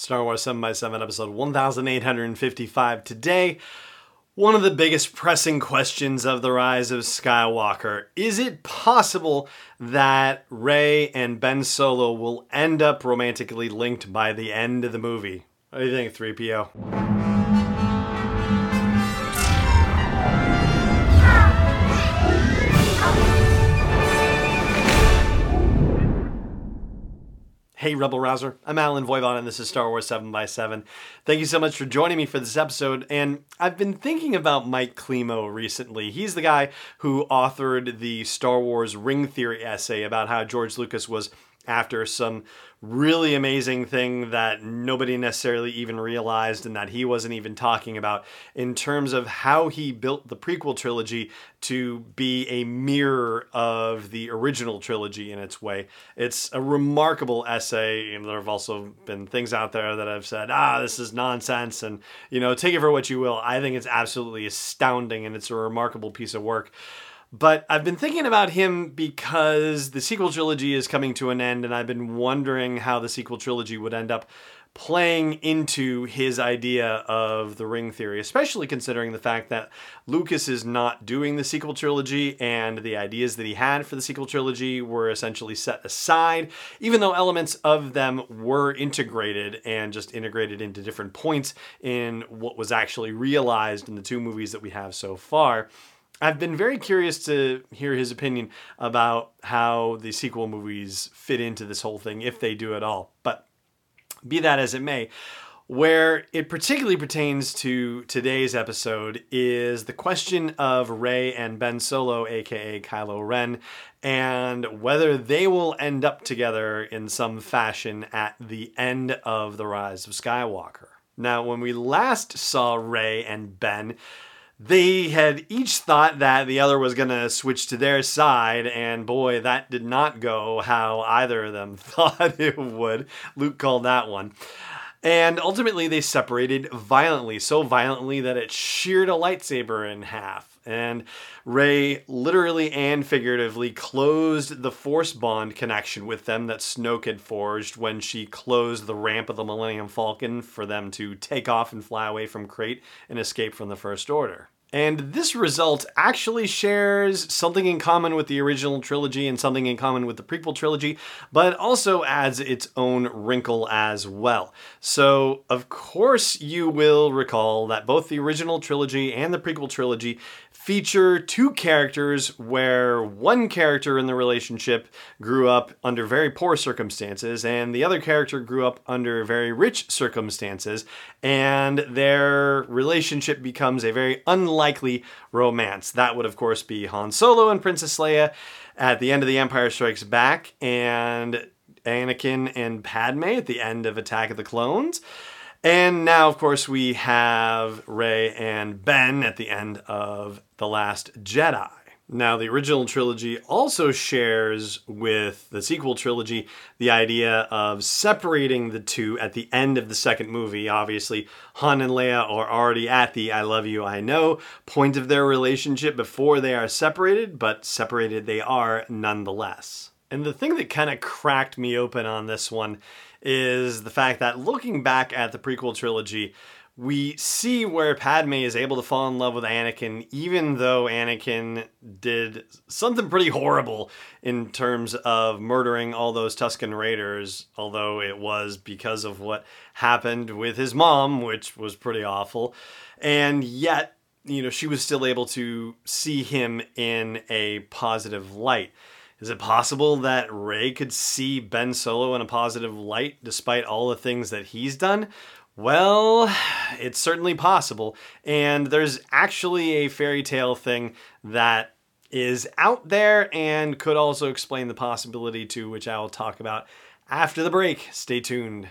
Star Wars 7x7, episode 1855. Today, one of the biggest pressing questions of the rise of Skywalker. Is it possible that Rey and Ben Solo will end up romantically linked by the end of the movie? What do you think, 3PO? Hey, Rebel Rouser. I'm Allen Voivod, and this is Star Wars 7x7. Thank you so much for joining me for this episode. And I've been thinking about Mike Klimo recently. He's the guy who authored the Star Wars ring theory essay about how George Lucas was after some really amazing thing that nobody necessarily even realized and that he wasn't even talking about in terms of how he built the prequel trilogy to be a mirror of the original trilogy in its way. It's a remarkable essay. And there have also been things out there that have said, ah, this is nonsense. And, you know, take it for what you will. I think it's absolutely astounding and it's a remarkable piece of work. But I've been thinking about him because the sequel trilogy is coming to an end, and I've been wondering how the sequel trilogy would end up playing into his idea of the ring theory, especially considering the fact that Lucas is not doing the sequel trilogy and the ideas that he had for the sequel trilogy were essentially set aside, even though elements of them were integrated and just integrated into different points in what was actually realized in the two movies that we have so far. I've been very curious to hear his opinion about how the sequel movies fit into this whole thing, if they do at all. But be that as it may, where it particularly pertains to today's episode is the question of Rey and Ben Solo, aka Kylo Ren, and whether they will end up together in some fashion at the end of The Rise of Skywalker. Now, when we last saw Rey and Ben, they had each thought that the other was going to switch to their side, and boy, that did not go how either of them thought it would. Luke called that one. And ultimately, they separated violently, so violently that it sheared a lightsaber in half. And Rey literally and figuratively closed the force bond connection with them that Snoke had forged when she closed the ramp of the Millennium Falcon for them to take off and fly away from Crait and escape from the First Order. And this result actually shares something in common with the original trilogy and something in common with the prequel trilogy, but also adds its own wrinkle as well. So, of course, you will recall that both the original trilogy and the prequel trilogy feature two characters where one character in the relationship grew up under very poor circumstances and the other character grew up under very rich circumstances and their relationship becomes a very unlikely romance. That would of course be Han Solo and Princess Leia at the end of The Empire Strikes Back and Anakin and Padme at the end of Attack of the Clones. And now, of course, we have Rey and Ben at the end of The Last Jedi. Now, the original trilogy also shares with the sequel trilogy the idea of separating the two at the end of the second movie. Obviously, Han and Leia are already at the I love you, I know point of their relationship before they are separated, but separated they are nonetheless. And the thing that kind of cracked me open on this one is the fact that looking back at the prequel trilogy, we see where Padme is able to fall in love with Anakin, even though Anakin did something pretty horrible in terms of murdering all those Tusken Raiders, although it was because of what happened with his mom, which was pretty awful. And yet, you know, she was still able to see him in a positive light. Is it possible that Rey could see Ben Solo in a positive light despite all the things that he's done? Well, it's certainly possible. And there's actually a fairy tale thing that is out there and could also explain the possibility to which I will talk about after the break. Stay tuned.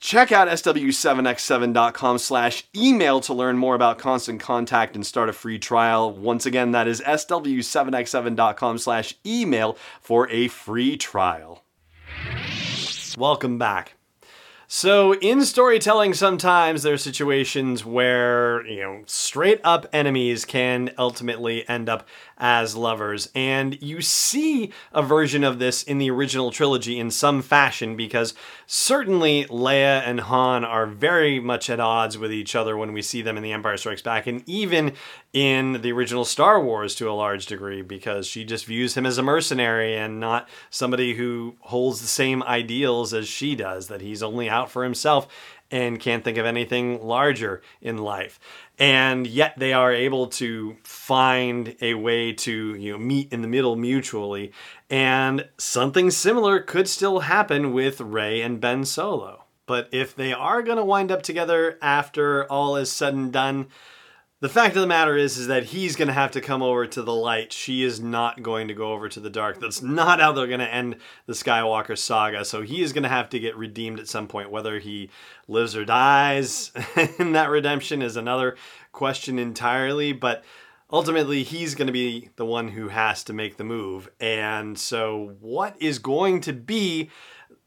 Check out sw7x7.com slash email to learn more about Constant Contact and start a free trial. Once again, that is sw7x7.com slash email for a free trial. Welcome back. So, in storytelling, sometimes there are situations where, you know, straight up enemies can ultimately end up as lovers. And you see a version of this in the original trilogy in some fashion because certainly Leia and Han are very much at odds with each other when we see them in The Empire Strikes Back, and even in the original Star Wars to a large degree because she just views him as a mercenary and not somebody who holds the same ideals as she does, that he's only out for himself and can't think of anything larger in life. And yet they are able to find a way to you know meet in the middle mutually. And something similar could still happen with Rey and Ben Solo. But if they are going to wind up together after all is said and done the fact of the matter is is that he's going to have to come over to the light. She is not going to go over to the dark. That's not how they're going to end the skywalker saga. So he is going to have to get redeemed at some point. Whether he lives or dies and that redemption is another question entirely. But ultimately he's going to be the one who has to make the move. And so what is going to be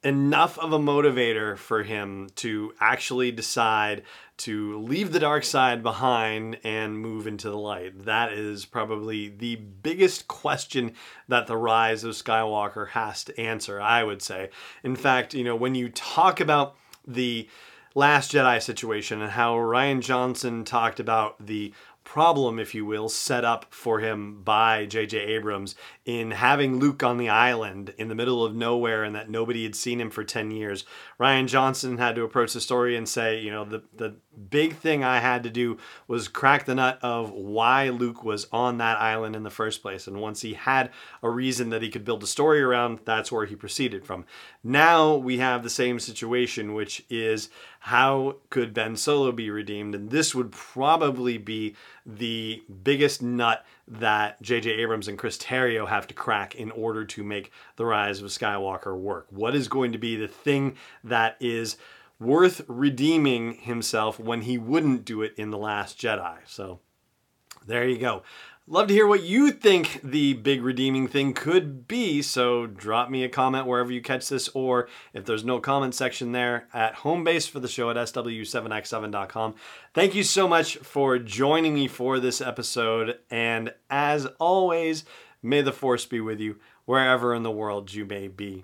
enough of a motivator for him to actually decide to leave the dark side behind and move into the light. That is probably the biggest question that the rise of Skywalker has to answer, I would say. In fact, you know, when you talk about the Last Jedi situation and how Rian Johnson talked about the problem, if you will, set up for him by J.J. Abrams in having Luke on the island in the middle of nowhere and that nobody had seen him for 10 years. Rian Johnson had to approach the story and say, you know, the, the big thing I had to do was crack the nut of why Luke was on that island in the first place. And once he had a reason that he could build a story around, that's where he proceeded from. Now we have the same situation, which is how could Ben Solo be redeemed? And this would probably be the biggest nut that J.J. Abrams and Chris Terrio have to crack in order to make The Rise of Skywalker work. What is going to be the thing that is worth redeeming himself when he wouldn't do it in The Last Jedi? So there you go. Love to hear what you think the big redeeming thing could be. So drop me a comment wherever you catch this, or if there's no comment section there at home base for the show at sw7x7.com. Thank you so much for joining me for this episode. And as always, may the force be with you wherever in the world you may be